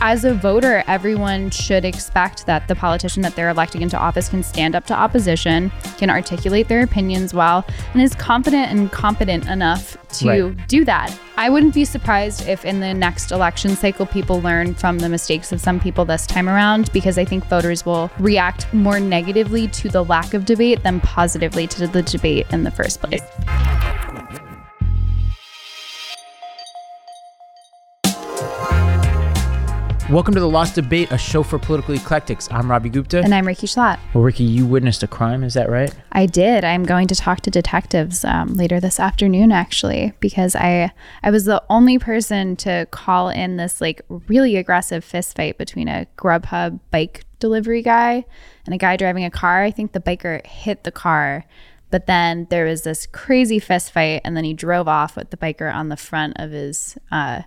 as a voter, everyone should expect that the politician that they're electing into office can stand up to opposition, can articulate their opinions well, and is confident and competent enough to Right. do that. I wouldn't be surprised if in the next election cycle people learn from the mistakes of some people this time around because I think voters will react more negatively to the lack of debate than positively to the debate in the first place. Welcome to the Lost Debate, a show for political eclectics. I'm Ravi Gupta. And I'm Rikki Schlott. well, Rikki, you witnessed a crime, is that right? I did. I'm going to talk to detectives um, later this afternoon, actually, because I I was the only person to call in this like really aggressive fist fight between a Grubhub bike delivery guy and a guy driving a car. I think the biker hit the car, but then there was this crazy fist fight, and then he drove off with the biker on the front of his uh,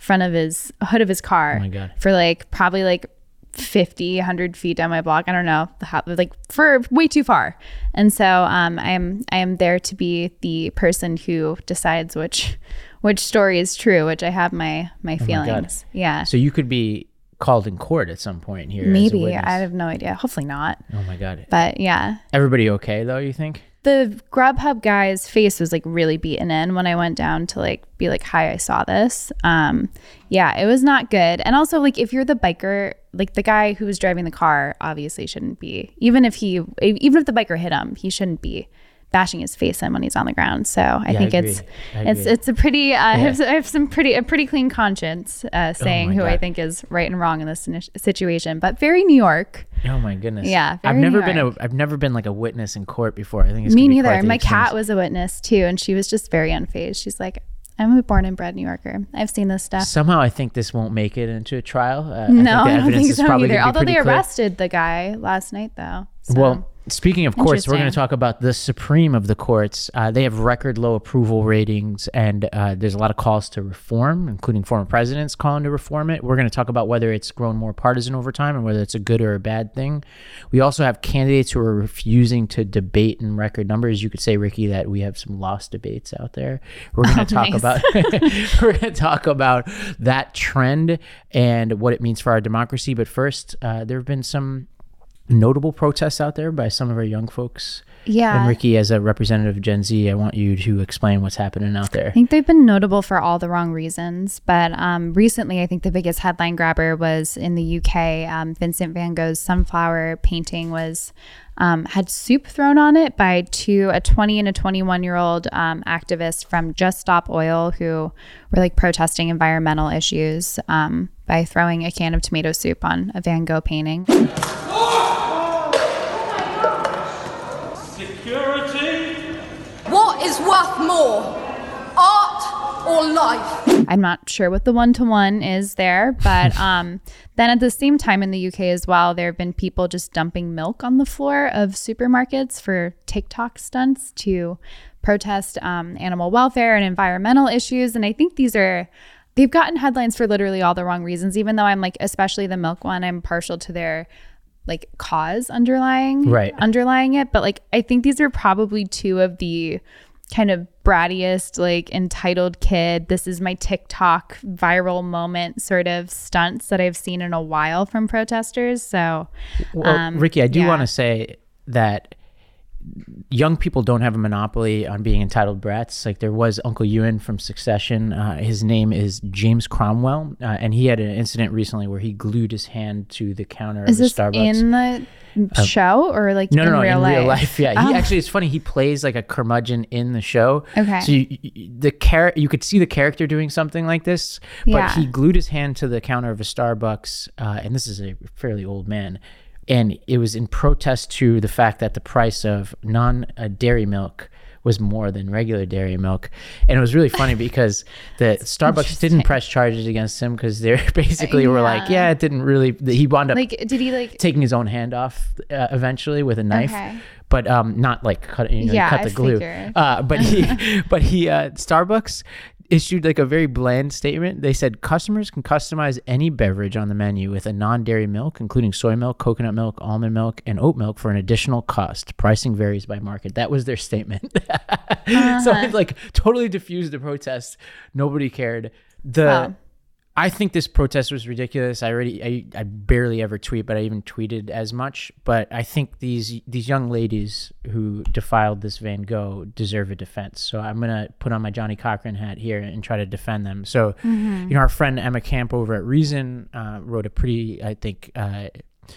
front of his hood of his car Oh my God. for like probably like 50 100 feet down my block. I don't know the how, like for way too far. And so um, i am i am there to be the person who decides which which story is true which i have my my Oh feelings. Yeah. So you could be called in court at some point here. maybe. I have no idea. Hopefully not. Oh my God. but yeah. Everybody okay, though, you think? The Grubhub guy's face was like really beaten in when I went down to like be like, "Hi, I saw this." Um, yeah, it was not good. And also, like, if you're the biker, like the guy who was driving the car, obviously shouldn't be. Even if he, even if the biker hit him, he shouldn't be bashing his face in when he's on the ground. So I Yeah, think agree. it's I it's agree. it's a pretty. Uh, I, have, I have some pretty a pretty clean conscience uh, saying Oh who I think is right and wrong in this situation, but very New York. Oh my goodness. Yeah, I've never been a. I've never been like a witness in court before. I think it's Me gonna be quite neither. My cat was a witness too, and she was just very unfazed. She's like, "I'm a born and bred New Yorker. I've seen this stuff." Somehow I think this won't make it into a trial. Uh, no, I I, think the don't think so either. Although they pretty clear. arrested the guy last night, though. So. Well, speaking of courts, we're going to talk about the supreme of the courts. Uh, they have record low approval ratings, and uh, there's a lot of calls to reform, including former presidents calling to reform it. We're going to talk about whether it's grown more partisan over time and whether it's a good or a bad thing. We also have candidates who are refusing to debate in record numbers. You could say, Rikki, that we have some lost debates out there. We're going to Oh, talk nice. about we're going to talk about that trend and what it means for our democracy. But first, uh, there have been some notable protests out there by some of our young folks. yeah, And Rikki, as a representative of Gen Z, I want you to explain what's happening out there. I think they've been notable for all the wrong reasons. But um, recently, I think the biggest headline grabber was in the UK. Um, Vincent Van Gogh's sunflower painting was um, had soup thrown on it by two, a 20 and a 21 year old um, activist from Just Stop Oil who were like protesting environmental issues um, by throwing a can of tomato soup on a Van Gogh painting. Security. What is worth more, art or life? I'm not sure what the one to one is there, but um, then at the same time in the UK as well, there have been people just dumping milk on the floor of supermarkets for TikTok stunts to protest um, animal welfare and environmental issues. And I think these are. They've gotten headlines for literally all the wrong reasons, even though I'm like, especially the milk one, I'm partial to their like cause underlying Right. underlying it. But like I think these are probably two of the kind of brattiest, like entitled kid, this is my TikTok viral moment sort of stunts that I've seen in a while from protesters. So, Well, um, Rikki, I do yeah. want to say that young people don't have a monopoly on being entitled brats. Like there was Uncle Ewan from Succession. Uh, his name is James Cromwell, uh, and he had an incident recently where he glued his hand to the counter is of this Starbucks. in the show or like no, in no, no, real in life? real life. Yeah, he Oh. actually it's funny. He plays like a curmudgeon in the show. Okay. So you, you- the char- you could see the character doing something like this, but Yeah. he glued his hand to the counter of a Starbucks, uh, and this is a fairly old man, and it was in protest to the fact that the price of non dairy milk was more than regular dairy milk, and it was really funny because the Starbucks didn't press charges against him because they basically were like, Yeah. yeah, it didn't really. He wound up Like, did he like? taking his own hand off uh, eventually with a knife Okay. but um not like cut you know, Yeah, cut I the glue figured. uh but he but he uh starbucks issued like a very bland statement. They said customers can customize any beverage on the menu with a non-dairy milk including soy milk coconut milk almond milk and oat milk for an additional cost. Pricing varies by market. That was their statement. So Uh-huh. it like totally diffused the protest. Nobody cared. The Wow. I think this protest was ridiculous. I already, I, I barely ever tweet, but I even tweeted as much. But I think these these young ladies who defiled this Van Gogh deserve a defense. So I'm gonna put on my Johnnie Cochran hat here and try to defend them. So, you know, our friend Emma Camp over at Reason uh, wrote a pretty, I think. Uh,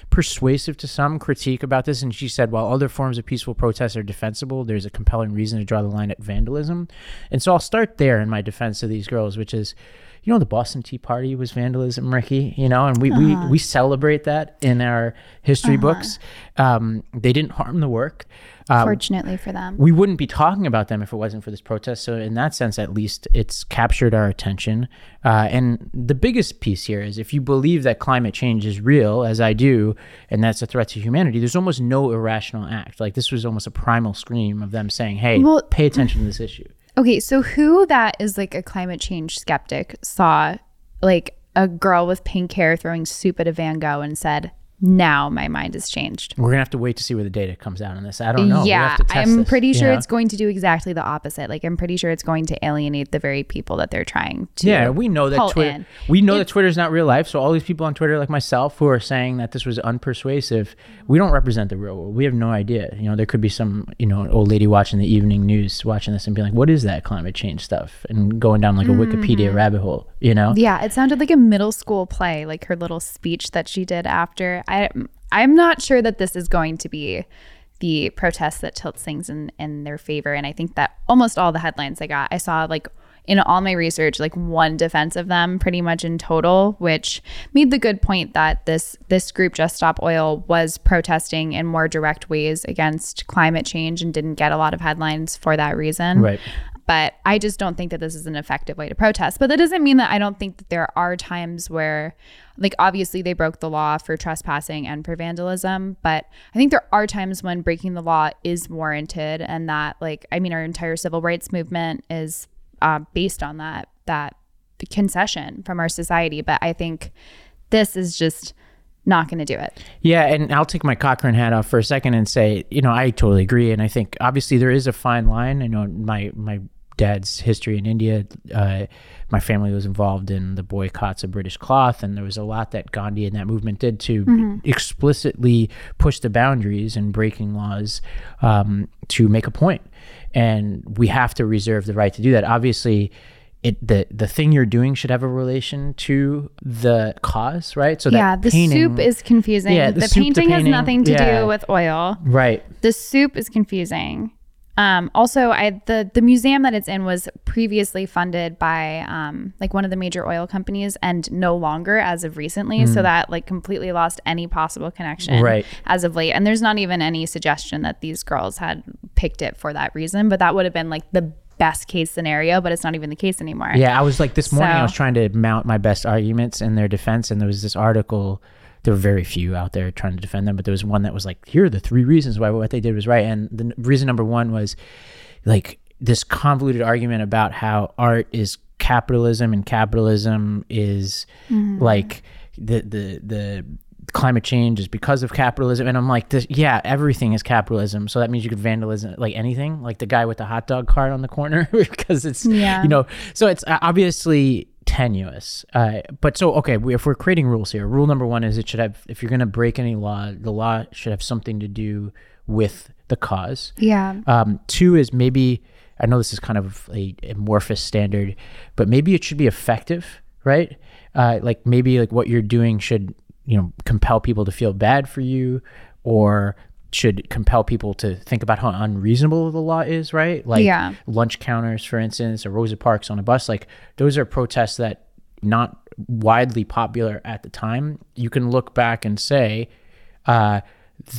persuasive to some critique about this and she said while other forms of peaceful protest are defensible there's a compelling reason to draw the line at vandalism and so i'll start there in my defense of these girls which is you know the Boston Tea Party was vandalism, Rikki. You know, and we we, we celebrate that in our history books. Um, they didn't harm the work. Um, Fortunately for them. we wouldn't be talking about them if it wasn't for this protest. So in that sense, at least, it's captured our attention. Uh, and the biggest piece here is if you believe that climate change is real, as I do, and that's a threat to humanity, there's almost no irrational act. Like this was almost a primal scream of them saying, "Hey, Well- pay attention to this issue." Okay, so who that is like a climate change skeptic saw like a girl with pink hair throwing soup at a Van Gogh and said, "Now my mind has changed." We're gonna have to wait to see where the data comes out on this. I don't know. Yeah, have to test I'm this, pretty sure know? it's going to do exactly the opposite. Like I'm pretty sure it's going to alienate the very people that they're trying to. Yeah, we know that Twitter. in. We know that Twitter's not real life. So all these people on Twitter, like myself, who are saying that this was unpersuasive, we don't represent the real world. We have no idea. You know, there could be some, you know, old lady watching the evening news, watching this and being like, "What is that climate change stuff?" and going down like a Wikipedia rabbit hole. You know? Mm-hmm. Yeah, it sounded like a middle school play, like her little speech that she did after. I I'm not sure that this is going to be the protest that tilts things in in their favor and I think that almost all the headlines I got, I saw like in all my research like one defense of them pretty much in total which made the good point that this this group just stop oil was protesting in more direct ways against climate change and didn't get a lot of headlines for that reason Right. But I just don't think that this is an effective way to protest. But that doesn't mean that I don't think that there are times where, like, obviously they broke the law for trespassing and for vandalism, but I think there are times when breaking the law is warranted, and that, like, I mean, our entire civil rights movement is uh, based on that that concession from our society. But I think this is just not going to do it. Yeah, and I'll take my Cochran hat off for a second and say, you know, I totally agree, and I think obviously there is a fine line. I know my my dad's history in India. Uh, my family was involved in the boycotts of British cloth, and there was a lot that Gandhi and that movement did to explicitly push the boundaries and breaking laws um, to make a point. And we have to reserve the right to do that. Obviously, it the the thing you're doing should have a relation to the cause, right? So yeah, the painting, soup is confusing. Yeah, the, the soup, the painting has nothing to yeah. do with oil. right. The soup is confusing. Um, also, I the the museum that it's in was previously funded by um, like one of the major oil companies, and no longer as of recently. So that like completely lost any possible connection Hmm. Right. as of late. And there's not even any suggestion that these girls had picked it for that reason. But that would have been like the best case scenario. But it's not even the case anymore. Yeah, I was like this morning. I was trying to mount my best arguments in their defense, and there was this article. There were very few out there trying to defend them, but there was one that was like, "Here are the three reasons why what they did was right." And the reason number one was like this convoluted argument about how art is capitalism and capitalism is mm-hmm. like the the the climate change is because of capitalism and i'm like this yeah everything is capitalism so that means you could vandalism like anything like the guy with the hot dog cart on the corner because it's Yeah. you know so it's uh, obviously tenuous uh, but so okay we, if we're creating rules here rule number one is it should have if you're going to break any law the law should have something to do with the cause Yeah. um, two is maybe I know this is kind of a amorphous standard, but maybe it should be effective, right? Uh, like maybe like what you're doing should you know compel people to feel bad for you, or should compel people to think about how unreasonable the law is, right? Like Yeah. lunch counters, for instance, or Rosa Parks on a bus. Like those are protests that not widely popular at the time. You can look back and say uh,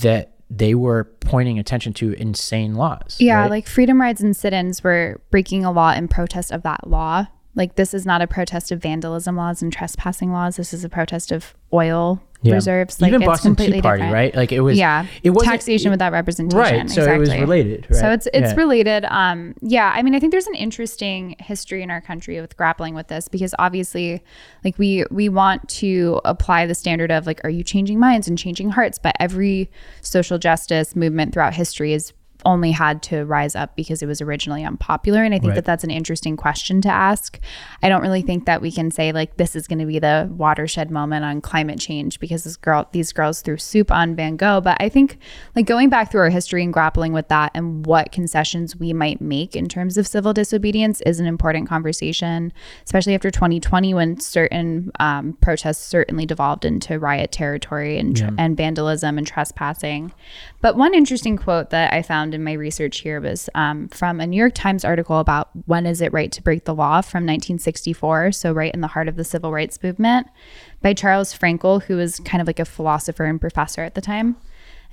that they were pointing attention to insane laws. Yeah, right? like freedom rides and sit-ins were breaking a law in protest of that law. Like this is not a protest of vandalism laws and trespassing laws. This is a protest of oil Yeah. reserves. Like Even it's Boston Tea Party, different. right? Like it was. yeah, it was taxation without representation. Right, so it was exactly. related, So it's it's Yeah. related. Um, yeah, I mean, I think there's an interesting history in our country with grappling with this because obviously, like we we want to apply the standard of like, are you changing minds and changing hearts? But every social justice movement throughout history is only had to rise up because it was originally unpopular. And I think Right. that that's an interesting question to ask. I don't really think that we can say like this is going to be the watershed moment on climate change because this girl, these girls threw soup on Van Gogh. But I think like going back through our history and grappling with that and what concessions we might make in terms of civil disobedience is an important conversation, especially after 2020 when certain um, protests certainly devolved into riot territory and tr- and vandalism and trespassing. But one interesting quote that I found in my research here was um, from a New York Times article about when is it right to break the law from 1964, so right in the heart of the civil rights movement, by Charles Frankel, who was kind of like a philosopher and professor at the time.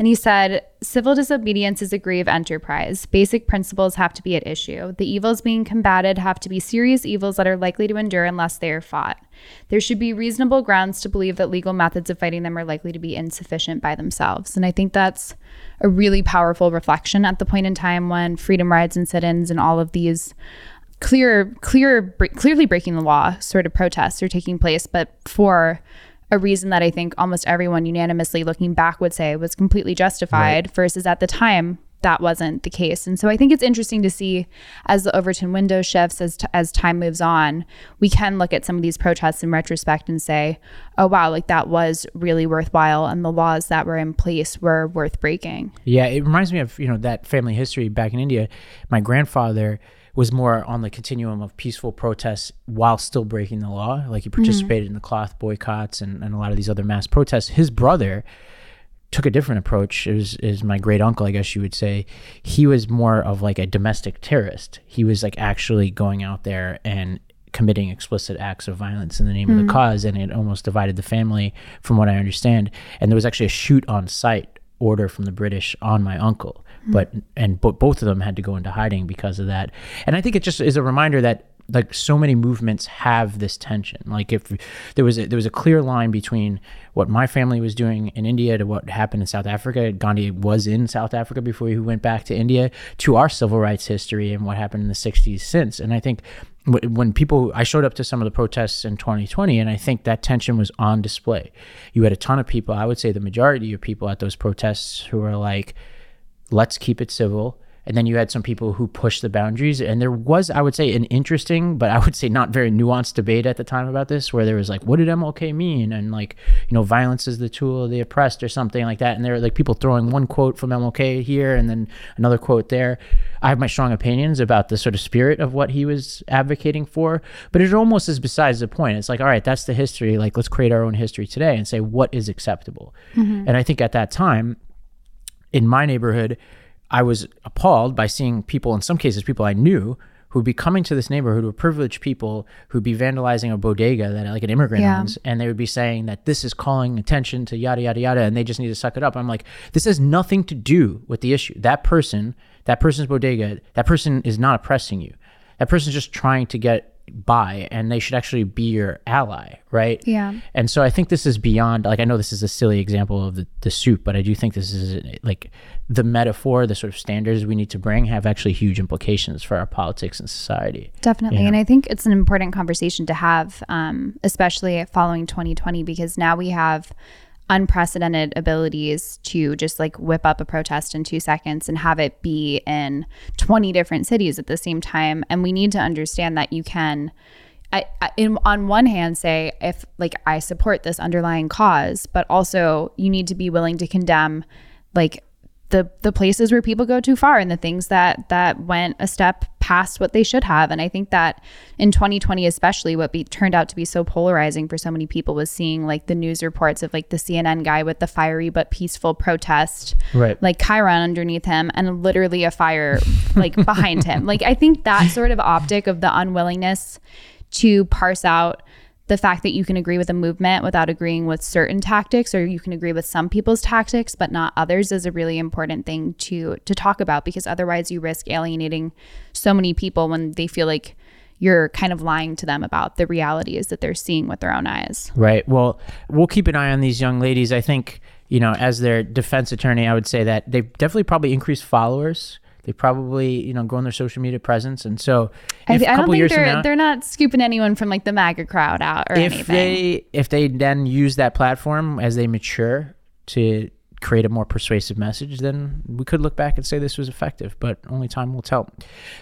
And he said, civil disobedience is a grave enterprise. Basic principles have to be at issue. The evils being combated have to be serious evils that are likely to endure unless they are fought. There should be reasonable grounds to believe that legal methods of fighting them are likely to be insufficient by themselves. And I think that's a really powerful reflection at the point in time when freedom rides and sit-ins and all of these clear, clear, clearly breaking the law sort of protests are taking place, but for a reason that I think almost everyone unanimously looking back would say was completely justified versus at the time that wasn't the case. And so I think it's interesting to see as the Overton window shifts as t- as time moves on, we can look at some of these protests in retrospect and say, "Oh wow, like that was really worthwhile and the laws that were in place were worth breaking." Yeah, it reminds me of you know that family history back in India. My grandfather was more on the continuum of peaceful protests while still breaking the law. Like he mm-hmm. participated in the cloth boycotts and, and a lot of these other mass protests. His brother took a different approach. It was is my great uncle, I guess you would say. He was more of like a domestic terrorist. He was like actually going out there and committing explicit acts of violence in the name of the mm. cause, and it almost divided the family, from what I understand. And there was actually a shoot on sight order from the British on my uncle, Mm-hmm. but and but both of them had to go into hiding because of that. And I think it just is a reminder that like so many movements have this tension. Like if there was a, there was a clear line between what my family was doing in India to what happened in South Africa. Gandhi was in South Africa before he went back to India to our civil rights history and what happened in the 60s since. And I think when people I showed up to some of the protests in 2020 and I think that tension was on display. You had a ton of people, I would say the majority of people at those protests who were like let's keep it civil. And then you had some people who pushed the boundaries. And there was, I would say, an interesting, but I would say not very nuanced debate at the time about this, where there was like, what did MLK mean? And like, you know, violence is the tool of the oppressed or something like that. And there were like people throwing one quote from MLK here and then another quote there. I have my strong opinions about the sort of spirit of what he was advocating for, but it almost is besides the point. It's like, all right, that's the history. Like, let's create our own history today and say what is acceptable. Mm-hmm. And I think at that time, in my neighborhood, I was appalled by seeing people, in some cases, people I knew, who'd be coming to this neighborhood, who were privileged people, who'd be vandalizing a bodega that like an immigrant Yeah. owns, and they would be saying that this is calling attention to yada yada yada, and they just need to suck it up. I'm like, this has nothing to do with the issue. That person, that person's bodega, that person is not oppressing you. That person's just trying to get by, and they should actually be your ally, right? Yeah. And so I think this is beyond like I know this is a silly example of the, the soup, but I do think this is like the metaphor, the sort of standards we need to bring have actually huge implications for our politics and society. Definitely. Yeah. And I think it's an important conversation to have, um, especially following 2020, because now we have unprecedented abilities to just like whip up a protest in two seconds and have it be in 20 different cities at the same time. And we need to understand that you can. I, I, in, on one hand, say if like I support this underlying cause, but also you need to be willing to condemn like the the places where people go too far and the things that that went a step past what they should have and i think that in 2020 especially what be, turned out to be so polarizing for so many people was seeing like the news reports of like the cnn guy with the fiery but peaceful protest Right. like chiron underneath him and literally a fire like behind him like i think that sort of optic of the unwillingness to parse out the fact that you can agree with a movement without agreeing with certain tactics or you can agree with some people's tactics but not others is a really important thing to to talk about because otherwise you risk alienating so many people when they feel like you're kind of lying to them about the realities that they're seeing with their own eyes. Right. Well, we'll keep an eye on these young ladies. I think, you know, as their defense attorney, I would say that they've definitely probably increased followers. They probably, you know, grown their social media presence. And so I, if I a don't couple think years from they're now, they're not scooping anyone from like the MAGA crowd out or if anything. they if they then use that platform as they mature to create a more persuasive message, then we could look back and say this was effective, but only time will tell.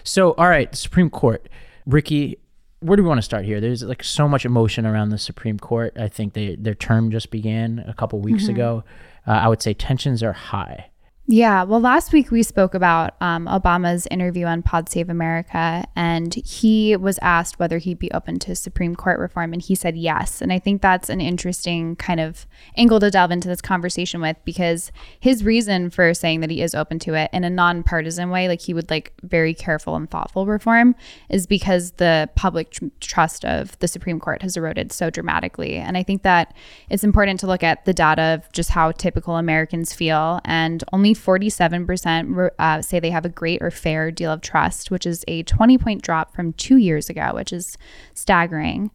So, all right, Supreme Court. Rikki, where do we want to start here? There's like so much emotion around the Supreme Court. I think they, their term just began a couple weeks mm-hmm. ago. Uh, I would say tensions are high. Yeah. Well, last week we spoke about um, Obama's interview on Pod Save America, and he was asked whether he'd be open to Supreme Court reform, and he said yes. And I think that's an interesting kind of angle to delve into this conversation with because his reason for saying that he is open to it in a nonpartisan way, like he would like very careful and thoughtful reform, is because the public tr- trust of the Supreme Court has eroded so dramatically. And I think that it's important to look at the data of just how typical Americans feel, and only 47% uh, say they have a great or fair deal of trust, which is a 20 point drop from two years ago, which is staggering.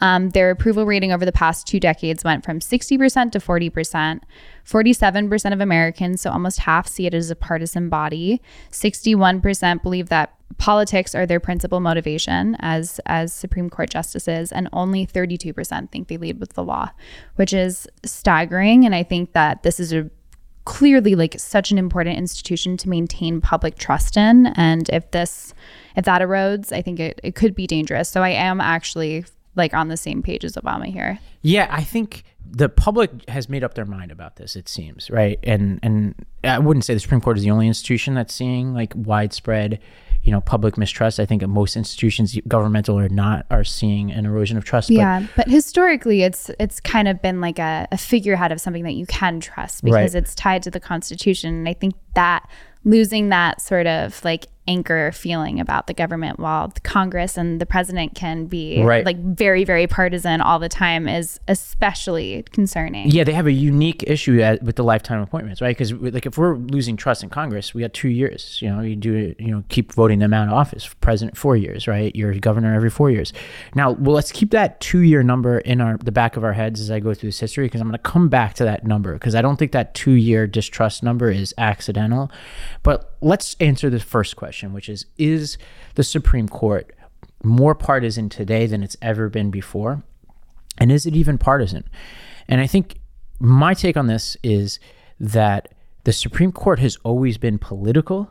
Um, their approval rating over the past two decades went from 60% to 40%. 47% of Americans, so almost half, see it as a partisan body. 61% believe that politics are their principal motivation as as Supreme Court justices, and only 32% think they lead with the law, which is staggering. And I think that this is a clearly like such an important institution to maintain public trust in. And if this if that erodes i think it, it could be dangerous. So i am actually like on the same page as obama here. Yeah i think the public has made up their mind about this it seems right? And and i wouldn't say the supreme court is the only institution that's seeing like widespread you know public mistrust. I think most institutions, governmental or not, are seeing an erosion of trust. Yeah, but, but historically, it's it's kind of been like a, a figurehead of something that you can trust because right. it's tied to the Constitution, and I think that losing that sort of like anchor feeling about the government while the Congress and the president can be right. like very, very partisan all the time is especially concerning. Yeah, they have a unique issue at, with the lifetime appointments, right? Because like if we're losing trust in Congress, we got two years. You know, you do you know keep voting them out of office. President four years, right? You're governor every four years. Now, well, let's keep that two year number in our the back of our heads as I go through this history because I'm going to come back to that number because I don't think that two year distrust number is accidental. But let's answer the first question which is Is the Supreme Court more partisan today than it's ever been before? And is it even partisan? And I think my take on this is that the Supreme Court has always been political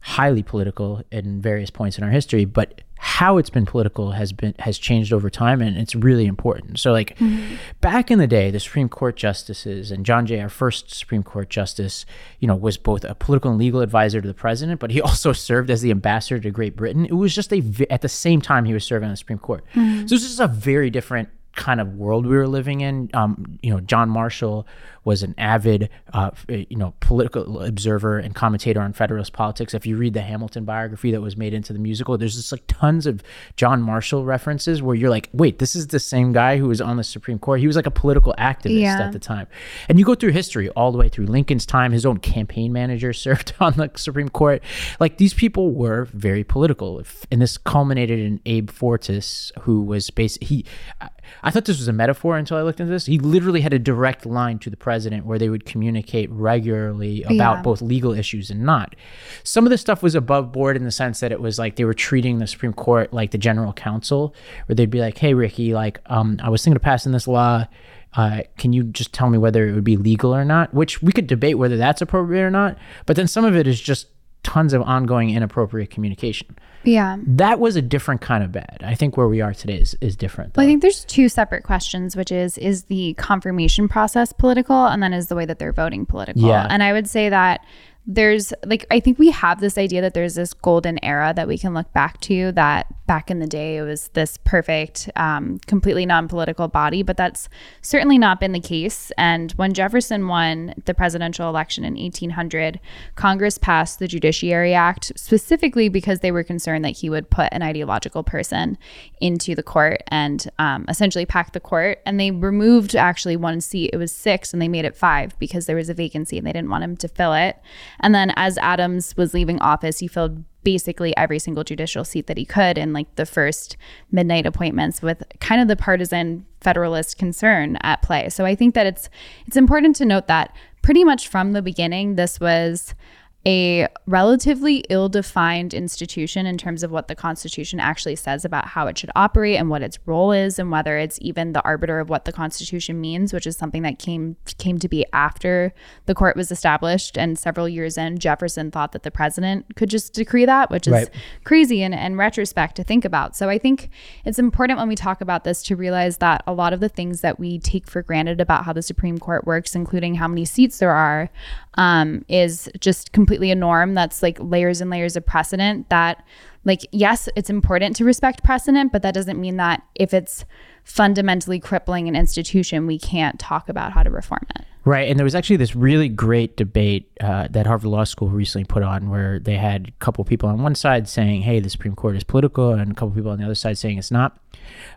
highly political in various points in our history, but how it's been political has been has changed over time and it's really important. So like mm-hmm. back in the day, the Supreme Court justices and John Jay, our first Supreme Court justice, you know, was both a political and legal advisor to the president, but he also served as the ambassador to Great Britain. It was just a at the same time he was serving on the Supreme Court. Mm-hmm. So this is a very different kind of world we were living in. Um, you know, John Marshall was an avid, uh, you know, political observer and commentator on Federalist politics. If you read the Hamilton biography that was made into the musical, there's just like tons of John Marshall references where you're like, wait, this is the same guy who was on the Supreme Court. He was like a political activist yeah. at the time. And you go through history all the way through Lincoln's time. His own campaign manager served on the Supreme Court. Like these people were very political, and this culminated in Abe Fortas, who was basically he. I thought this was a metaphor until I looked into this. He literally had a direct line to the president where they would communicate regularly about yeah. both legal issues and not. Some of the stuff was above board in the sense that it was like they were treating the Supreme Court like the general counsel, where they'd be like, "Hey, Rikki, like, um, I was thinking of passing this law." Uh, can you just tell me whether it would be legal or not? Which we could debate whether that's appropriate or not. But then some of it is just tons of ongoing inappropriate communication. Yeah. That was a different kind of bad. I think where we are today is, is different. Well, I think there's two separate questions, which is is the confirmation process political and then is the way that they're voting political. Yeah. And I would say that there's like I think we have this idea that there's this golden era that we can look back to that back in the day it was this perfect um, completely non-political body but that's certainly not been the case. And when Jefferson won the presidential election in 1800 Congress passed the Judiciary Act specifically because they were concerned that he would put an ideological person into the court and um, essentially pack the court. And they removed actually one seat it was six and they made it five because there was a vacancy and they didn't want him to fill it and then as Adams was leaving office, he filled basically every single judicial seat that he could in like the first midnight appointments with kind of the partisan federalist concern at play. So I think that it's it's important to note that pretty much from the beginning this was a relatively ill defined institution in terms of what the Constitution actually says about how it should operate and what its role is, and whether it's even the arbiter of what the Constitution means, which is something that came came to be after the court was established. And several years in, Jefferson thought that the president could just decree that, which is right. crazy in, in retrospect to think about. So I think it's important when we talk about this to realize that a lot of the things that we take for granted about how the Supreme Court works, including how many seats there are, um, is just completely a norm that's like layers and layers of precedent that like yes it's important to respect precedent but that doesn't mean that if it's fundamentally crippling an institution we can't talk about how to reform it. Right and there was actually this really great debate uh, that harvard law school recently put on where they had a couple people on one side saying hey the supreme court is political and a couple people on the other side saying it's not.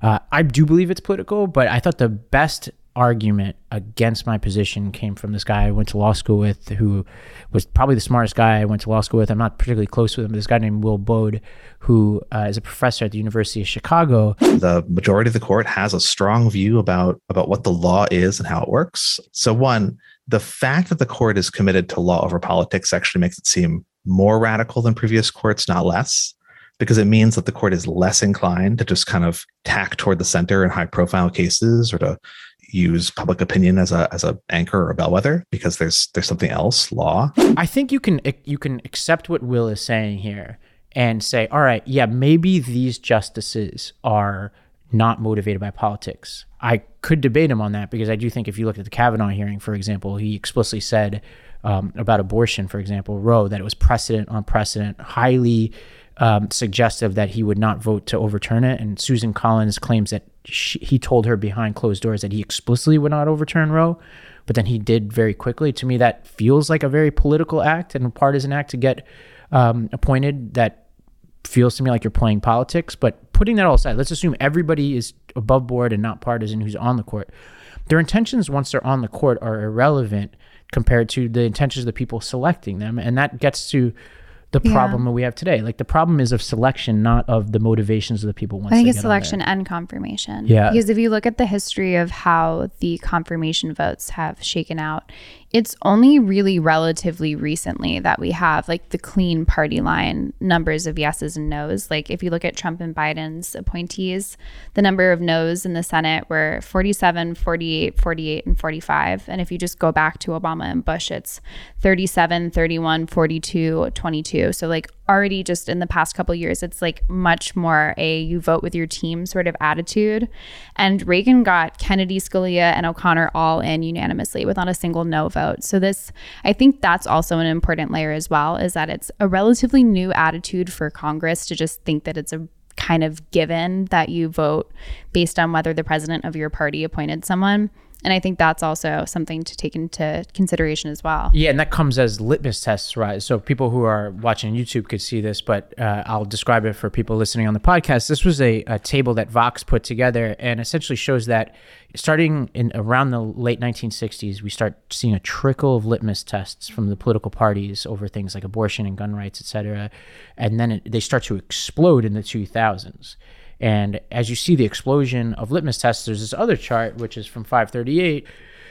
Uh, i do believe it's political but i thought the best argument against my position came from this guy I went to law school with, who was probably the smartest guy I went to law school with. I'm not particularly close with him, this guy named Will Baude, who uh, is a professor at the University of Chicago. The majority of the court has a strong view about about what the law is and how it works. So, one, the fact that the court is committed to law over politics actually makes it seem more radical than previous courts, not less because it means that the court is less inclined to just kind of tack toward the center in high profile cases or to use public opinion as a as a anchor or a bellwether because there's there's something else law. I think you can you can accept what will is saying here and say all right yeah maybe these justices are not motivated by politics. I could debate him on that because i do think if you look at the kavanaugh hearing for example he explicitly said um, about abortion for example roe that it was precedent on precedent highly um, suggestive that he would not vote to overturn it and susan collins claims that she, he told her behind closed doors that he explicitly would not overturn Roe, but then he did very quickly. To me, that feels like a very political act and a partisan act to get um, appointed. That feels to me like you're playing politics. But putting that all aside, let's assume everybody is above board and not partisan who's on the court. Their intentions once they're on the court are irrelevant compared to the intentions of the people selecting them, and that gets to the yeah. problem that we have today. Like the problem is of selection, not of the motivations of the people. I think it's selection and confirmation. Yeah. Because if you look at the history of how the confirmation votes have shaken out, it's only really relatively recently that we have like the clean party line numbers of yeses and nos. Like if you look at Trump and Biden's appointees, the number of nos in the Senate were 47, 48, 48, and 45. And if you just go back to Obama and Bush, it's 37, 31, 42, 22. So like already just in the past couple years it's like much more a you vote with your team sort of attitude. And reagan got kennedy scalia and o'connor all in unanimously without a single no vote. So this i think that's also an important layer as well is that it's a relatively new attitude for congress to just think that it's a kind of given that you vote based on whether the president of your party appointed someone and I think that's also something to take into consideration as well. Yeah, and that comes as litmus tests, right? So people who are watching YouTube could see this, but uh, I'll describe it for people listening on the podcast. This was a, a table that Vox put together and essentially shows that starting in around the late 1960s, we start seeing a trickle of litmus tests from the political parties over things like abortion and gun rights, et cetera. And then it, they start to explode in the 2000s. And as you see the explosion of litmus tests, there's this other chart, which is from 538.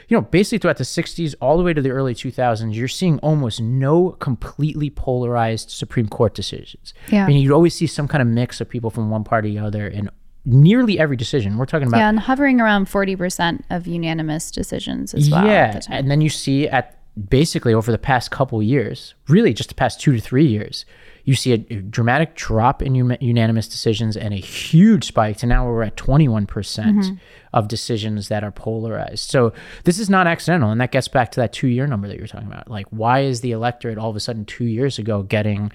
You know, basically throughout the 60s all the way to the early 2000s, you're seeing almost no completely polarized Supreme Court decisions. Yeah. I mean, you'd always see some kind of mix of people from one party or the other in nearly every decision. We're talking about. Yeah, and hovering around 40% of unanimous decisions as well. Yeah. The and then you see at basically over the past couple years, really just the past two to three years, you see a, dramatic drop in unanimous decisions and a huge spike to now we're at 21% mm hmm of decisions that are polarized. So this is not accidental. And that gets back to that two year number that you're talking about. Like, why is the electorate all of a sudden two years ago getting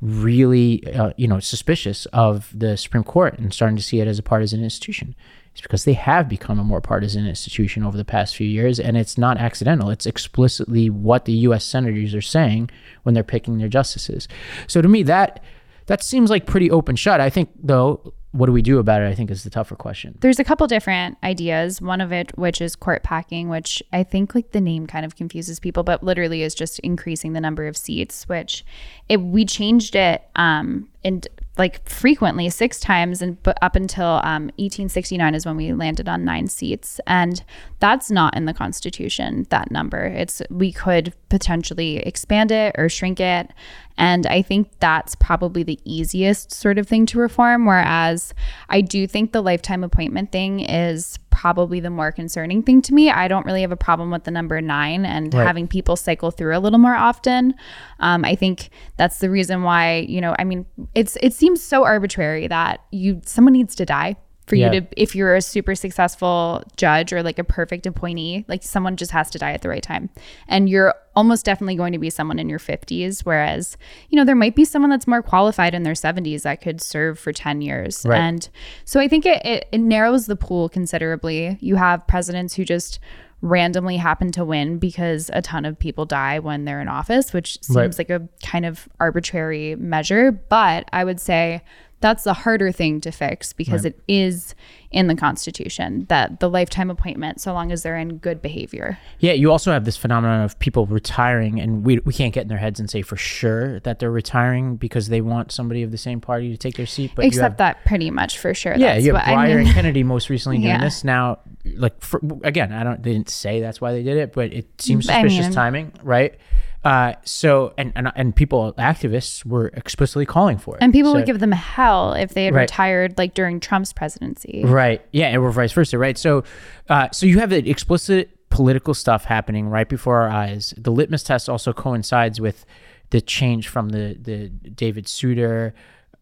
really, uh, you know, suspicious of the Supreme Court and starting to see it as a partisan institution? It's because they have become a more partisan institution over the past few years, and it's not accidental. It's explicitly what the U.S. senators are saying when they're picking their justices. So to me, that that seems like pretty open shut. I think, though, what do we do about it? I think is the tougher question. There's a couple different ideas. One of it, which is court packing, which I think like the name kind of confuses people, but literally is just increasing the number of seats. Which, it we changed it um, in like frequently six times and but up until um, 1869 is when we landed on nine seats. And that's not in the constitution that number. It's we could potentially expand it or shrink it. And i think that's probably the easiest sort of thing to reform whereas i do think the lifetime appointment thing is probably the more concerning thing to me. I don't really have a problem with the number nine and Right. having people cycle through a little more often. Um, i think that's the reason why you know i mean it's it seems so arbitrary that you someone needs to die for Yeah. you to if you're a super successful judge or like a perfect appointee like someone just has to die at the right time and you're almost definitely going to be someone in your 50s whereas you know there might be someone that's more qualified in their 70s that could serve for 10 years Right. and so i think it, it, it narrows the pool considerably you have presidents who just randomly happen to win because a ton of people die when they're in office which seems Right. like a kind of arbitrary measure but i would say that's the harder thing to fix because it is in the constitution that the lifetime appointment so long as they're in good behavior Yeah, you also have this phenomenon of people retiring, and we, we can't get in their heads and say for sure that they're retiring because they want somebody of the same party to take their seat. But you except have, that pretty much for sure yeah, that's you have what Breyer I mean. and Kennedy most recently doing Yeah. this. Now, like for, again, I don't they didn't say that's why they did it, but it seems I suspicious mean- timing, right? Uh, so and, and and people activists were explicitly calling for it, and people So- would give them hell if they had Right. retired like during Trump's presidency. Right. Yeah, or vice versa. Right. So, uh, so you have the explicit political stuff happening right before our eyes. The litmus test also coincides with the change from the the David Souter,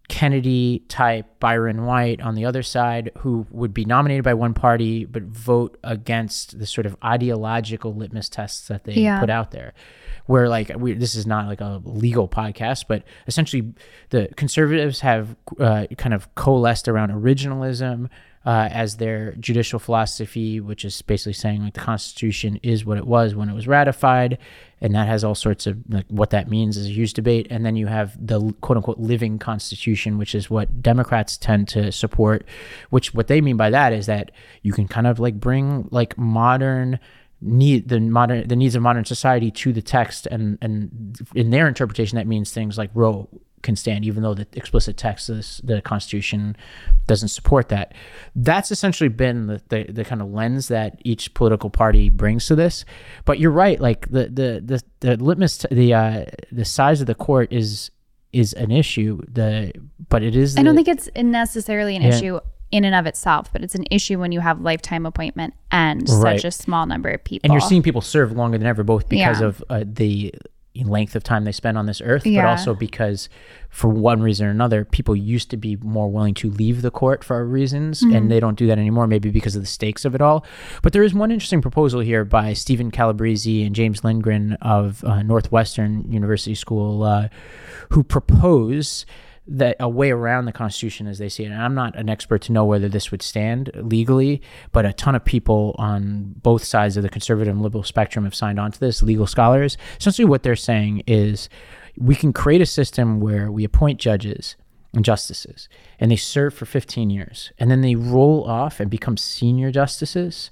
Kennedy type Byron White on the other side, who would be nominated by one party but vote against the sort of ideological litmus tests that they Yeah. put out there. Where like we, this is not like a legal podcast, but essentially the conservatives have uh, kind of coalesced around originalism uh, as their judicial philosophy, which is basically saying like the Constitution is what it was when it was ratified, and that has all sorts of like what that means is a huge debate. And then you have the quote unquote living Constitution, which is what Democrats tend to support. Which what they mean by that is that you can kind of like bring like modern need the modern the needs of modern society to the text and and in their interpretation that means things like roe can stand even though the explicit text of this, the constitution doesn't support that. That's essentially been the, the the kind of lens that each political party brings to this. But you're right like the the the, the litmus t- the uh the size of the court is is an issue the but it is I don't think it's necessarily an Yeah. issue in and of itself, but it's an issue when you have lifetime appointment and Right. such a small number of people. and you're seeing people serve longer than ever both because Yeah. of uh, the length of time they spend on this earth but also because for one reason or another people used to be more willing to leave the court for reasons Mm-hmm. and they don't do that anymore maybe because of the stakes of it all but there is one interesting proposal here by steven calabresi and james lindgren of uh, northwestern university school uh, who propose that a way around the Constitution as they see it. And I'm not an expert to know whether this would stand legally, but a ton of people on both sides of the conservative and liberal spectrum have signed on to this, legal scholars. Essentially, what they're saying is we can create a system where we appoint judges and justices and they serve for 15 years and then they roll off and become senior justices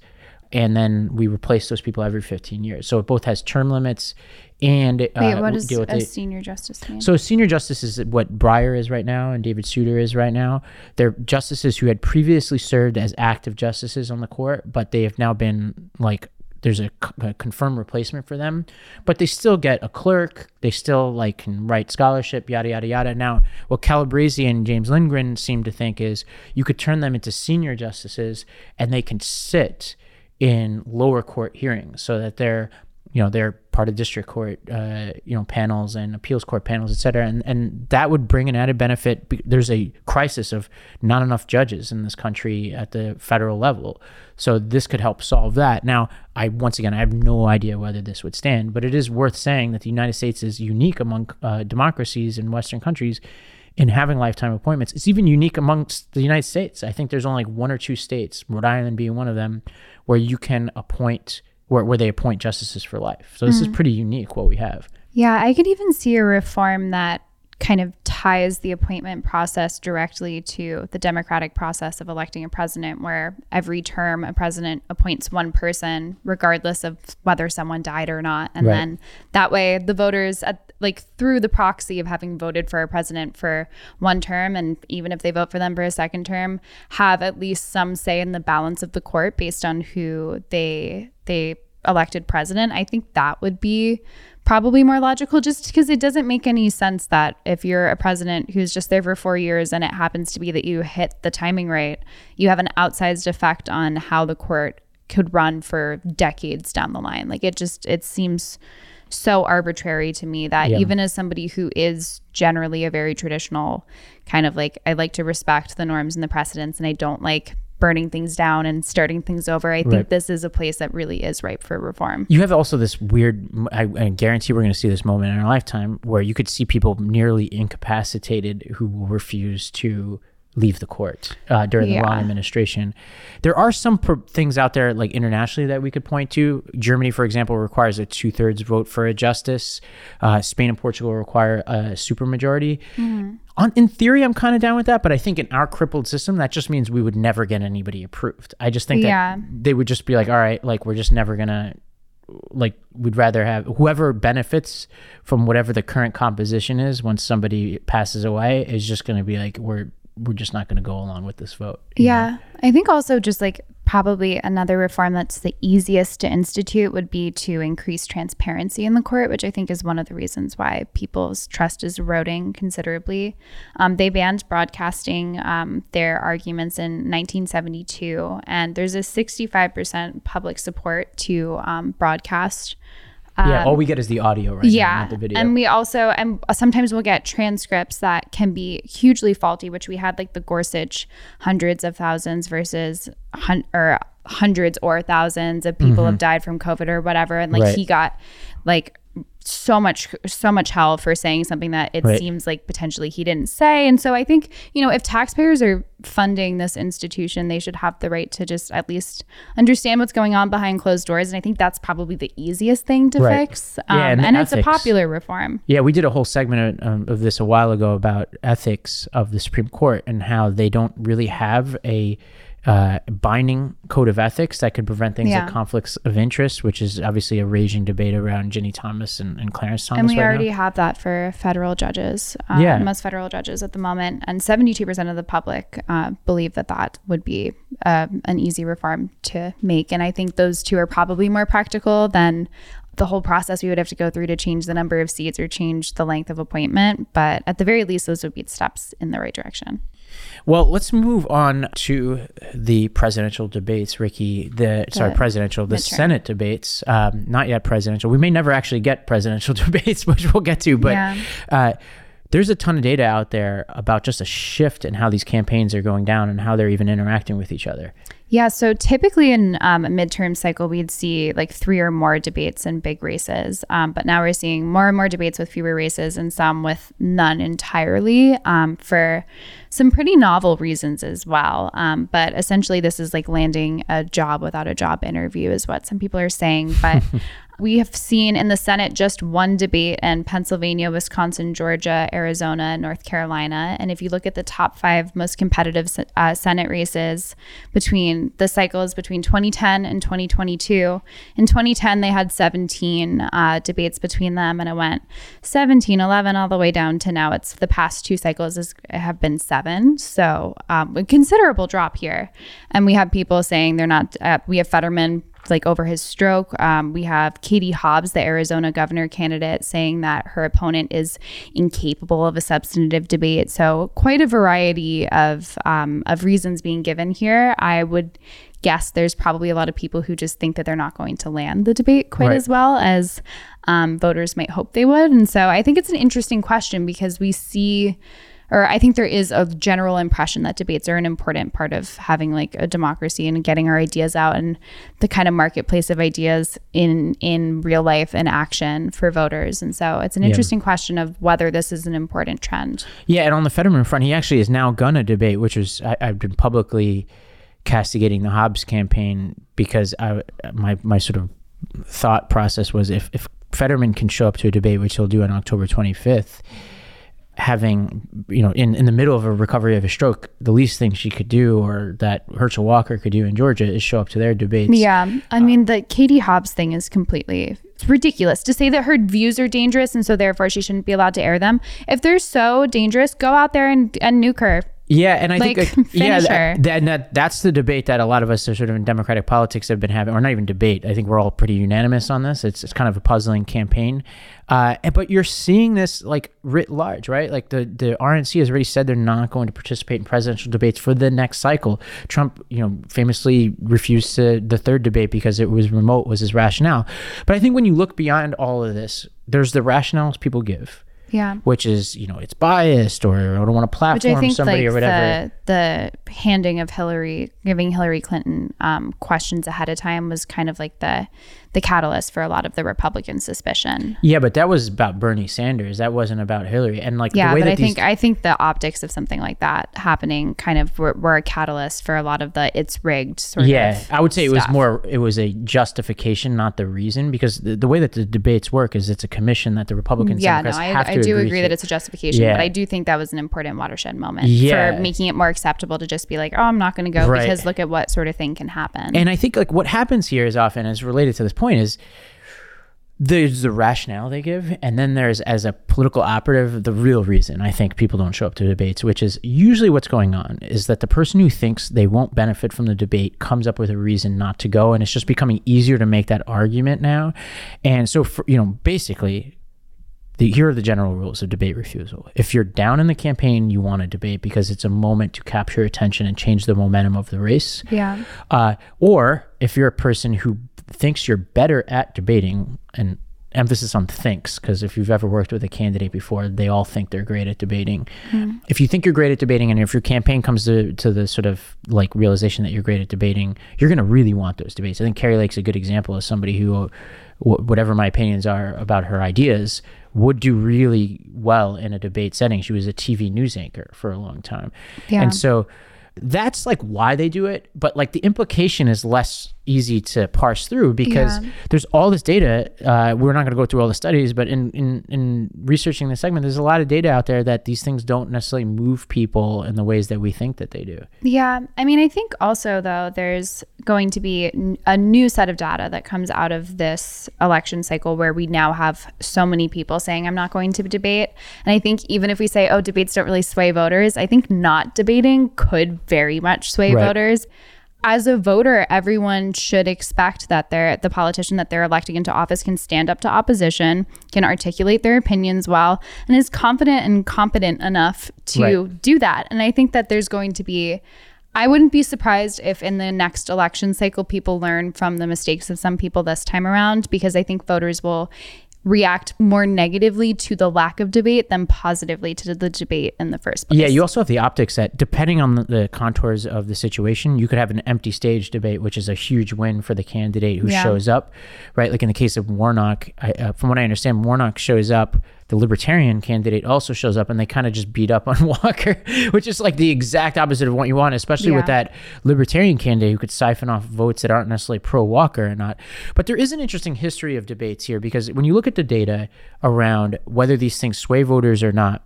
and then we replace those people every 15 years so it both has term limits and uh, Wait, what does deal with a senior justice mean? so senior justice is what Breyer is right now and David Souter is right now. They're justices who had previously served as active justices on the court, but they have now been like there's a confirmed replacement for them, but they still get a clerk. They still like can write scholarship, yada yada yada. Now, what Calabresi and James Lindgren seem to think is you could turn them into senior justices, and they can sit in lower court hearings so that they're you know they're part of district court uh, you know panels and appeals court panels et cetera. And and that would bring an added benefit. There's a crisis of not enough judges in this country at the federal level. So this could help solve that. Now i once again i have no idea whether this would stand but it is worth saying that the united states is unique among uh, democracies in western countries in having lifetime appointments. It's even unique amongst the United States. I think there's only like one or two states, Rhode Island being one of them, where you can appoint where, where they appoint justices for life. So this is hmm. pretty unique what we have. Yeah, I could even see a reform that kind of ties the appointment process directly to the democratic process of electing a president, where every term a president appoints one person, regardless of whether someone died or not. And Right. then that way, the voters, at, like through the proxy of having voted for a president for one term, and even if they vote for them for a second term, have at least some say in the balance of the court based on who they they elected president. I think that would be probably more logical just because it doesn't make any sense that if you're a president who's just there for four years and it happens to be that you hit the timing right, you have an outsized effect on how the court could run for decades down the line. Like it just, it seems so arbitrary to me that Yeah. even as somebody who is generally a very traditional kind of like, I like to respect the norms and the precedents and I don't like burning things down and starting things over. I think Right. this is a place that really is ripe for reform. You have also this weird, I, I guarantee we're going to see this moment in our lifetime where you could see people nearly incapacitated who will refuse to leave the court uh, during the Yeah. wrong administration. There are some pr- things out there, like internationally, that we could point to. Germany, for example, requires a two thirds vote for a justice. Uh, Spain and Portugal require a supermajority. On, in theory, I'm kind of down with that, but I think in our crippled system, that just means we would never get anybody approved. I just think that they would just be like, all right, like we're just never gonna like we'd rather have whoever benefits from whatever the current composition is once somebody passes away is just going to be like we're we're just not going to go along with this vote you know? Yeah. I think also just like probably another reform that's the easiest to institute would be to increase transparency in the court, which I think is one of the reasons why people's trust is eroding considerably. Um, they banned broadcasting um, their arguments in 1972, and there's a 65% public support to um, broadcast. Yeah all we get is the audio right now, Yeah, not the video and we also and sometimes we'll get transcripts that can be hugely faulty, which we had like the Gorsuch hundreds of thousands versus hun- or hundreds or thousands of people have died from COVID or whatever, and like Mm-hmm. Right. he got like so much so much hell for saying something that it Right. seems like potentially he didn't say. And so i think you know if taxpayers are funding this institution they should have the right to just at least understand what's going on behind closed doors. And i think that's probably the easiest thing to Right. fix. Yeah, um, and and, it's a popular reform. Yeah, we did a whole segment of, um, of this a while ago about ethics of the Supreme Court and how they don't really have a uh, binding code of ethics that could prevent things Yeah. like conflicts of interest, which is obviously a raging debate around Ginni Thomas and, and Clarence Thomas. and we right already now. have that for federal judges um, Yeah. most federal judges at the moment and 72% of the public uh, believe that that would be uh, an easy reform to make and i think those two are probably more practical than the whole process we would have to go through to change the number of seats or change the length of appointment but at the very least those would be steps in the right direction Well, let's move on to the presidential debates, Rikki. The, sorry, presidential, the midterm. Senate debates. Um, not yet presidential. We may never actually get presidential debates, which we'll get to. But Yeah. uh, there's a ton of data out there about just a shift in how these campaigns are going down and how they're even interacting with each other. Yeah, so typically in um, a midterm cycle, we'd see like three or more debates in big races. Um, but now we're seeing more and more debates with fewer races and some with none entirely um, for some pretty novel reasons as well. Um, but essentially, this is like landing a job without a job interview, is what some people are saying. But we have seen in the Senate just one debate in Pennsylvania, Wisconsin, Georgia, Arizona, North Carolina. And if you look at the top five most competitive uh, Senate races between the cycles between 2010 and 2022, in 2010, they had 17 uh, debates between them, and it went 17, 11, all the way down to now. It's the past two cycles is, have been seven. So um, a considerable drop here. And we have people saying they're not, uh, we have Fetterman like over his stroke. Um, we have Katie Hobbs, the Arizona governor candidate, saying that her opponent is incapable of a substantive debate. So quite a variety of um, of reasons being given here. I would guess there's probably a lot of people who just think that they're not going to land the debate quite Right. as well as um, voters might hope they would. And so I think it's an interesting question because we see or I think there is a general impression that debates are an important part of having like a democracy and getting our ideas out and the kind of marketplace of ideas in in real life and action for voters. And so it's an interesting question of whether this is an important trend. Yeah, and on the Fetterman front, he actually is now gonna debate, which is I, I've been publicly castigating the Hobbs campaign because I my my sort of thought process was if if Fetterman can show up to a debate, which he'll do on October 25th, having, you know, in, in the middle of a recovery of a stroke, the least thing she could do or that Herschel Walker could do in Georgia is show up to their debates. Yeah. I mean, um, the Katie Hobbs thing is completely it's ridiculous to say that her views are dangerous and so therefore she shouldn't be allowed to air them. If they're so dangerous, go out there and, and nuke her. Yeah, and I Like, think like, yeah, that, that, that that's the debate that a lot of us are sort of in democratic politics have been having, or not even debate. I think we're all pretty unanimous on this. It's it's kind of a puzzling campaign, uh, and- but you're seeing this like writ large, right? Like the the RNC has already said they're not going to participate in presidential debates for the next cycle. Trump, you know, famously refused to the third debate because it was remote was his rationale. But I think when you look beyond all of this, there's the rationales people give. Yeah. Which is, you know, it's biased or I don't want to Which I platform think somebody like or whatever. the the handing of Hillary, giving Hillary Clinton um, questions ahead of time was kind of like the the catalyst for a lot of the Republican suspicion. Yeah, but that was about Bernie Sanders. That wasn't about Hillary. And like Yeah, the way but that I these, think I think the optics of something like that happening kind of were, were a catalyst for a lot of the it's rigged sort yeah, of. Yeah, I would say it was more. It was a justification, not the reason, because the, the way that the debates work is it's a commission that the Republicans Yeah, no, I, to I do agree agree that it's a justification, Yeah. but I do think that was an important watershed moment Yeah. for making it more acceptable to just be like, oh, I'm not going to go Right. because look at what sort of thing can happen. And I think like what happens here is often is related to this point is there's the rationale they give, and then there's as a political operative the real reason I think people don't show up to debates, which is usually what's going on is that the person who thinks they won't benefit from the debate comes up with a reason not to go, and it's just becoming easier to make that argument now. And so, for, you know, basically, the, here are the general rules of debate refusal. If you're down in the campaign, you want to debate because it's a moment to capture attention and change the momentum of the race. yeah. Uh, or if you're a person who thinks you're better at debating, and emphasis on thinks, because if you've ever worked with a candidate before, they all think they're great at debating. If you think you're great at debating, and if your campaign comes to, to the sort of like realization that you're great at debating, you're going to really want those debates. I think Kari Lake's a good example of somebody who, uh, whatever my opinions are about her ideas, would do really well in a debate setting. She was a TV news anchor for a long time. Yeah. And so that's like why they do it but like the implication is less easy to parse through because Yeah. there's all this data uh, we're not going to go through all the studies but in, in in researching this segment there's a lot of data out there that these things don't necessarily move people in the ways that we think that they do Yeah. I mean, I think also, though, there's going to be a new set of data that comes out of this election cycle where we now have so many people saying, I'm not going to debate. And I think even if we say, oh, debates don't really sway voters, I think not debating could very much sway Right. voters. As a voter, everyone should expect that they're, the politician that they're electing into office can stand up to opposition, can articulate their opinions well, and is confident and competent enough to Right. do that. And I think that there's going to be I wouldn't be surprised if in the next election cycle people learn from the mistakes of some people this time around because I think voters will react more negatively to the lack of debate than positively to the debate in the first place. yeah you also have the optics that depending on the, contours of the situation you could have an empty stage debate which is a huge win for the candidate who Yeah. shows up right like in the case of warnock I, uh, from what i understand warnock shows up the libertarian candidate also shows up and they kind of just beat up on walker which is like the exact opposite of what you want especially with that libertarian candidate who could siphon off votes that aren't necessarily pro walker or not. But there is an interesting history of debates here because when you look at the data around whether these things sway voters or not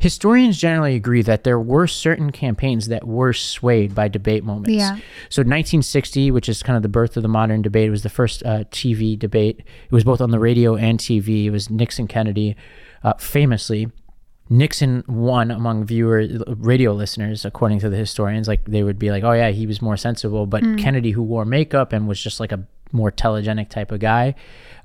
Historians generally agree that there were certain campaigns that were swayed by debate moments. Yeah. So 1960, which is kind of the birth of the modern debate, it was the first uh, TV debate. It was both on the radio and TV. It was Nixon Kennedy, uh, famously. Nixon won among viewer radio listeners, according to the historians. Like they would be like, "Oh yeah, he was more sensible," but Kennedy, who wore makeup and was just like a more telegenic type of guy,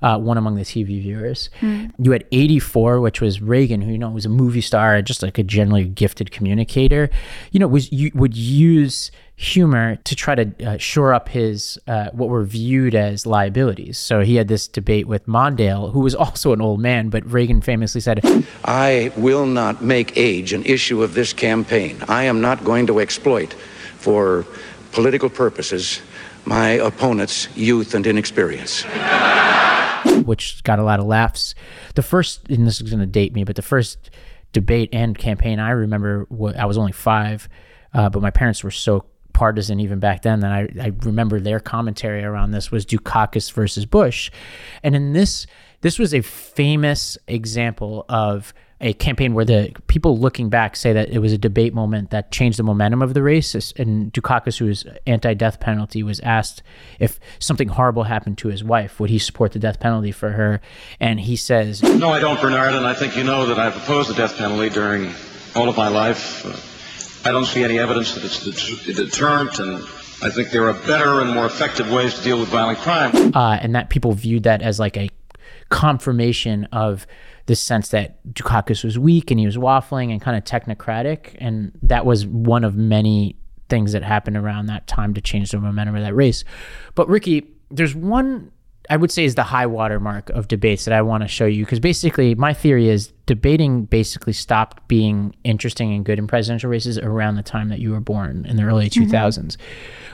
uh, won among the TV viewers. You had 84, which was Reagan, who you know was a movie star, just like a generally gifted communicator. You know, was you would use humor to try to uh, shore up his uh, what were viewed as liabilities. So he had this debate with Mondale, who was also an old man, but Reagan famously said, I will not make age an issue of this campaign. I am not going to exploit for political purposes my opponent's youth and inexperience. which got a lot of laughs. The first, and this is going to date me, but the first debate and campaign I remember, I was only five, uh, but my parents were so partisan even back then that I, I remember their commentary around this was Dukakis versus Bush. And in this, this was a famous example of a campaign where the people looking back say that it was a debate moment that changed the momentum of the race. And Dukakis, who is anti-death penalty, was asked if something horrible happened to his wife, would he support the death penalty for her? And he says, "No, I don't, Bernard. And I think you know that I've opposed the death penalty during all of my life. I don't see any evidence that it's a deterrent, and I think there are better and more effective ways to deal with violent crime." Uh, and that people viewed that as like a confirmation of this sense that Dukakis was weak and he was waffling and kind of technocratic. And that was one of many things that happened around that time to change the momentum of that race. But Rikki, there's one I would say is the high water mark of debates that I want to show you because basically my theory is debating basically stopped being interesting and good in presidential races around the time that you were born in the early mm-hmm. 2000s.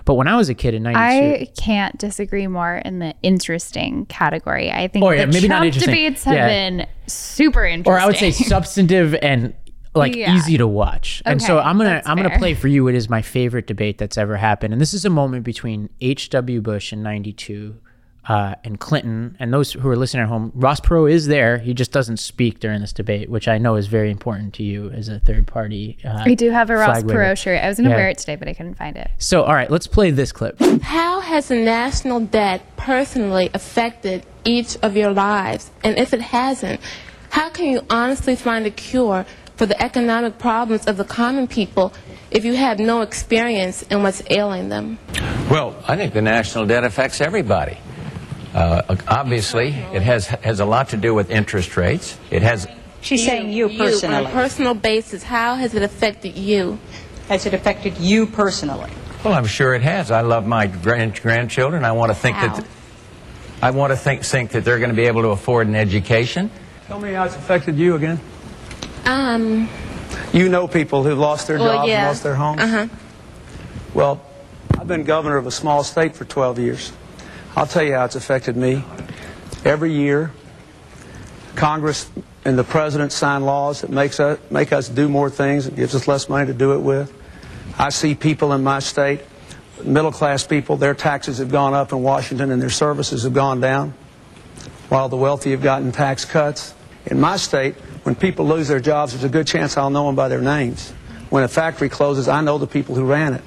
But when I was a kid in 92 I can't disagree more in the interesting category. I think oh, yeah, the maybe Trump not interesting. debates have yeah. been super interesting. Or I would say substantive and like yeah. easy to watch. And so I'm going to I'm going to play for you it is my favorite debate that's ever happened. And this is a moment between H.W. Bush in 92 uh, and Clinton, and those who are listening at home, Ross Perot is there. He just doesn't speak during this debate, which I know is very important to you as a third party. Uh, I do have a Ross Perot shirt. I was going to yeah. wear it today, but I couldn't find it. So, all right, let's play this clip. How has the national debt personally affected each of your lives? And if it hasn't, how can you honestly find a cure for the economic problems of the common people if you have no experience in what's ailing them? Well, I think the national debt affects everybody. Uh, obviously, it has has a lot to do with interest rates. It has. She's you, saying you personally. You, on a personal basis, how has it affected you? Has it affected you personally? Well, I'm sure it has. I love my grand- grandchildren. I want to think how? that. I want to think, think that they're going to be able to afford an education. Tell me how it's affected you again. Um. You know people who've lost their well, jobs yeah. and lost their homes. Uh huh. Well, I've been governor of a small state for 12 years. I'll tell you how it's affected me. Every year, Congress and the President sign laws that makes us, make us do more things and gives us less money to do it with. I see people in my state, middle class people, their taxes have gone up in Washington and their services have gone down, while the wealthy have gotten tax cuts. In my state, when people lose their jobs, there's a good chance I'll know them by their names. When a factory closes, I know the people who ran it.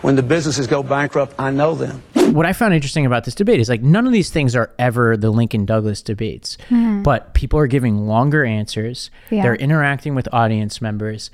When the businesses go bankrupt, I know them what I found interesting about this debate is like none of these things are ever the Lincoln Douglas debates, mm-hmm. but people are giving longer answers. Yeah. They're interacting with audience members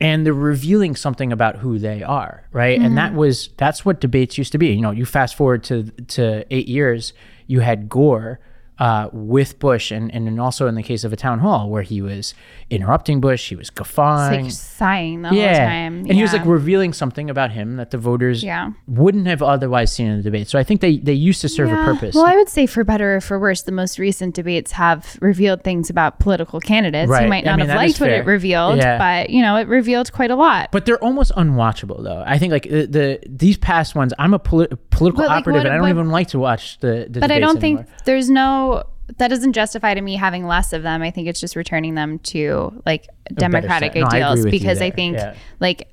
and they're revealing something about who they are, right? Mm-hmm. And that was that's what debates used to be. You know, you fast forward to to 8 years, you had Gore uh, with Bush, and, and also in the case of a town hall where he was interrupting Bush, he was guffawing, like sighing the yeah. whole time, and he was like revealing something about him that the voters yeah. wouldn't have otherwise seen in the debate. So I think they they used to serve yeah. a purpose. Well, I would say for better or for worse, the most recent debates have revealed things about political candidates. Right. You might not I mean, have liked what it revealed, yeah. but you know it revealed quite a lot. But they're almost unwatchable, though. I think like the, the these past ones, I'm a poli- political but, operative, like, what, and I don't what, even like to watch the. the but I don't anymore. think there's no that doesn't justify to me having less of them. I think it's just returning them to like democratic no, ideals I because I think yeah. like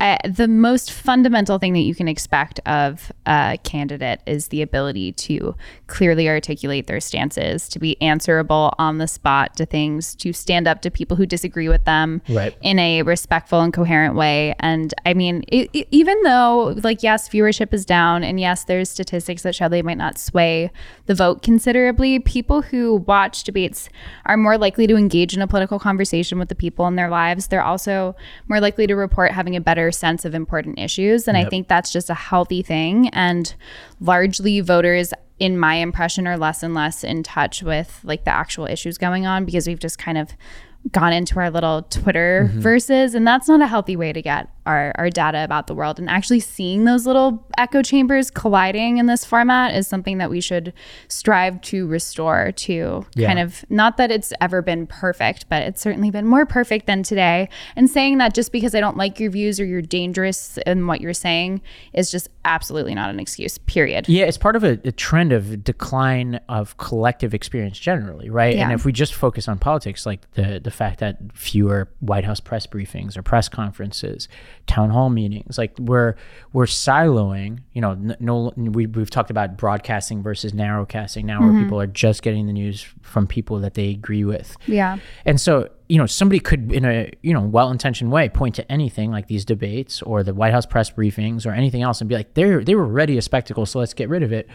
uh, the most fundamental thing that you can expect of a candidate is the ability to clearly articulate their stances, to be answerable on the spot to things, to stand up to people who disagree with them right. in a respectful and coherent way. And I mean, it, it, even though, like, yes, viewership is down, and yes, there's statistics that show they might not sway the vote considerably, people who watch debates are more likely to engage in a political conversation with the people in their lives. They're also more likely to report having a better better sense of important issues. And yep. I think that's just a healthy thing. And largely voters, in my impression, are less and less in touch with like the actual issues going on because we've just kind of gone into our little Twitter mm-hmm. verses. And that's not a healthy way to get our, our data about the world. And actually seeing those little echo chambers colliding in this format is something that we should strive to restore to yeah. kind of not that it's ever been perfect, but it's certainly been more perfect than today. And saying that just because I don't like your views or you're dangerous in what you're saying is just absolutely not an excuse, period. Yeah, it's part of a, a trend of decline of collective experience generally, right? Yeah. And if we just focus on politics, like the the fact that fewer White House press briefings or press conferences town hall meetings. Like we're we're siloing. You know, n- no, we we've talked about broadcasting versus narrowcasting now, where mm-hmm. people are just getting the news from people that they agree with. Yeah. And so, you know, somebody could, in a you know well-intentioned way, point to anything like these debates or the White House press briefings or anything else, and be like, "They they were already a spectacle, so let's get rid of it."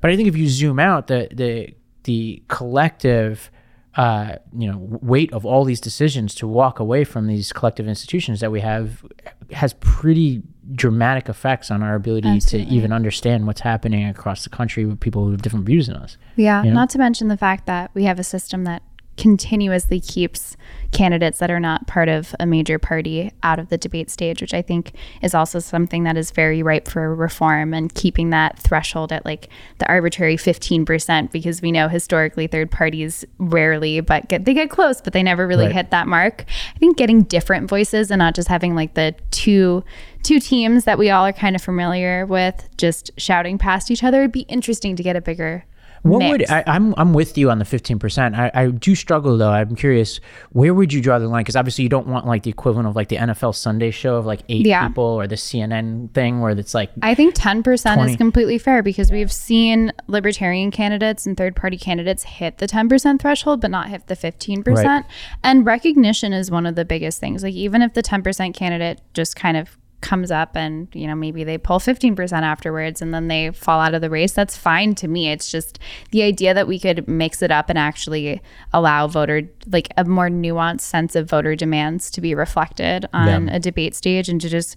But I think if you zoom out, the the the collective, uh, you know, weight of all these decisions to walk away from these collective institutions that we have has pretty dramatic effects on our ability Absolutely. to even understand what's happening across the country with people who have different views than us. Yeah, You know? not to mention the fact that we have a system that continuously keeps candidates that are not part of a major party out of the debate stage, which I think is also something that is very ripe for reform and keeping that threshold at like the arbitrary 15% because we know historically third parties rarely but get they get close but they never really Right. hit that mark. I think getting different voices and not just having like the two two teams that we all are kind of familiar with just shouting past each other would be interesting to get a bigger What mix. would I, I'm I'm with you on the 15%. I, I do struggle though. I'm curious, where would you draw the line? Because obviously you don't want like the equivalent of like the NFL Sunday show of like eight Yeah. people or the CNN thing where it's like I think 10% 20. is completely fair because we've seen libertarian candidates and third party candidates hit the 10% threshold, but not hit the 15%. Right. And recognition is one of the biggest things. Like, even if the 10% candidate just kind of comes up and, you know, maybe they pull 15% afterwards and then they fall out of the race, that's fine to me. It's just the idea that we could mix it up and actually allow voter, like a more nuanced sense of voter demands to be reflected on Yeah. a debate stage and to just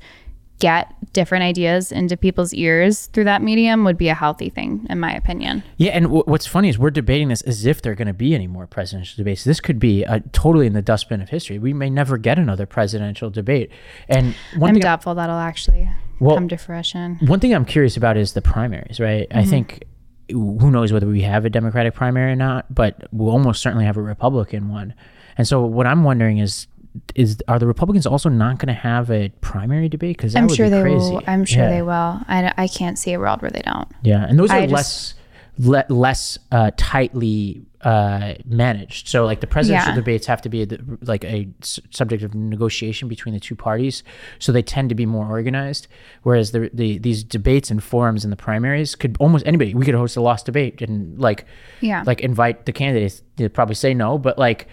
get different ideas into people's ears through that medium would be a healthy thing in my opinion. Yeah, and w- what's funny is we're debating this as if there are going to be any more presidential debates. This could be uh, totally in the dustbin of history. We may never get another presidential debate. And one I'm thing doubtful that'll actually Well- come to fruition. One thing I'm curious about is the primaries, right? Mm-hmm. I think who knows whether we have a Democratic primary or not, but we'll almost certainly have a Republican one. And so what I'm wondering is is are the Republicans also not going to have a primary debate because I'm sure be they crazy. will. I'm sure Yeah. they will. I, I can't see a world where they don't. Yeah, and those are I less le- less uh, tightly uh, managed. So like the presidential Yeah. debates have to be a, like a subject of negotiation between the two parties. So they tend to be more organized. Whereas the, the these debates and forums in the primaries could almost anybody. We could host a lost debate and like Yeah. like invite the candidates. They'd probably say no, but like.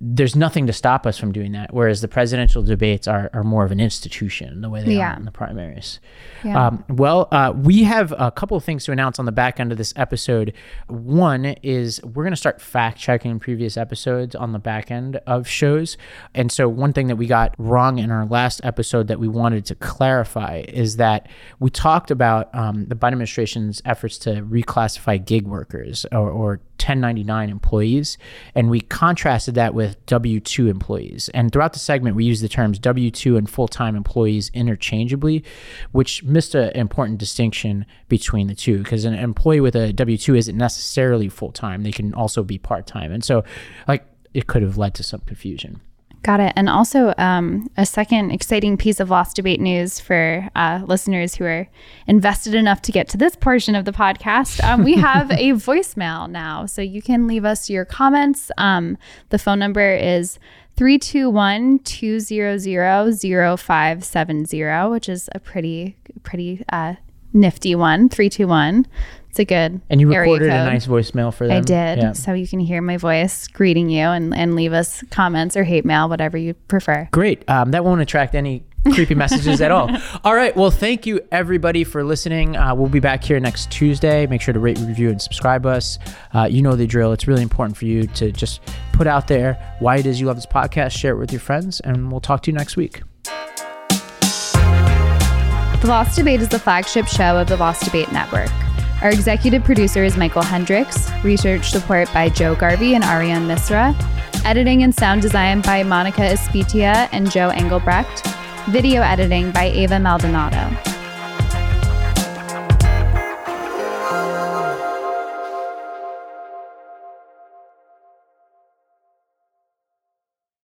There's nothing to stop us from doing that. Whereas the presidential debates are, are more of an institution, the way they Yeah. are in the primaries. Yeah. Um, well, uh, we have a couple of things to announce on the back end of this episode. One is we're going to start fact checking previous episodes on the back end of shows. And so, one thing that we got wrong in our last episode that we wanted to clarify is that we talked about um, the Biden administration's efforts to reclassify gig workers or, or 1099 employees, and we contrasted that with W 2 employees. And throughout the segment, we used the terms W 2 and full time employees interchangeably, which missed an important distinction between the two because an employee with a W 2 isn't necessarily full time, they can also be part time. And so, like, it could have led to some confusion. Got it. And also, um, a second exciting piece of Lost Debate news for uh, listeners who are invested enough to get to this portion of the podcast. Um, we have a voicemail now. So you can leave us your comments. Um, the phone number is 321 200 0570, which is a pretty, pretty uh, nifty one. 321. It's a good And you recorded a nice voicemail for them. I did. Yeah. So you can hear my voice greeting you and, and leave us comments or hate mail, whatever you prefer. Great. Um, that won't attract any creepy messages at all. All right. Well, thank you everybody for listening. Uh, we'll be back here next Tuesday. Make sure to rate, review, and subscribe us. Uh, you know the drill. It's really important for you to just put out there why it is you love this podcast, share it with your friends, and we'll talk to you next week. The Lost Debate is the flagship show of the Lost Debate Network. Our executive producer is Michael Hendricks, research support by Joe Garvey and Ariane Misra, editing and sound design by Monica Espitia and Joe Engelbrecht, video editing by Ava Maldonado.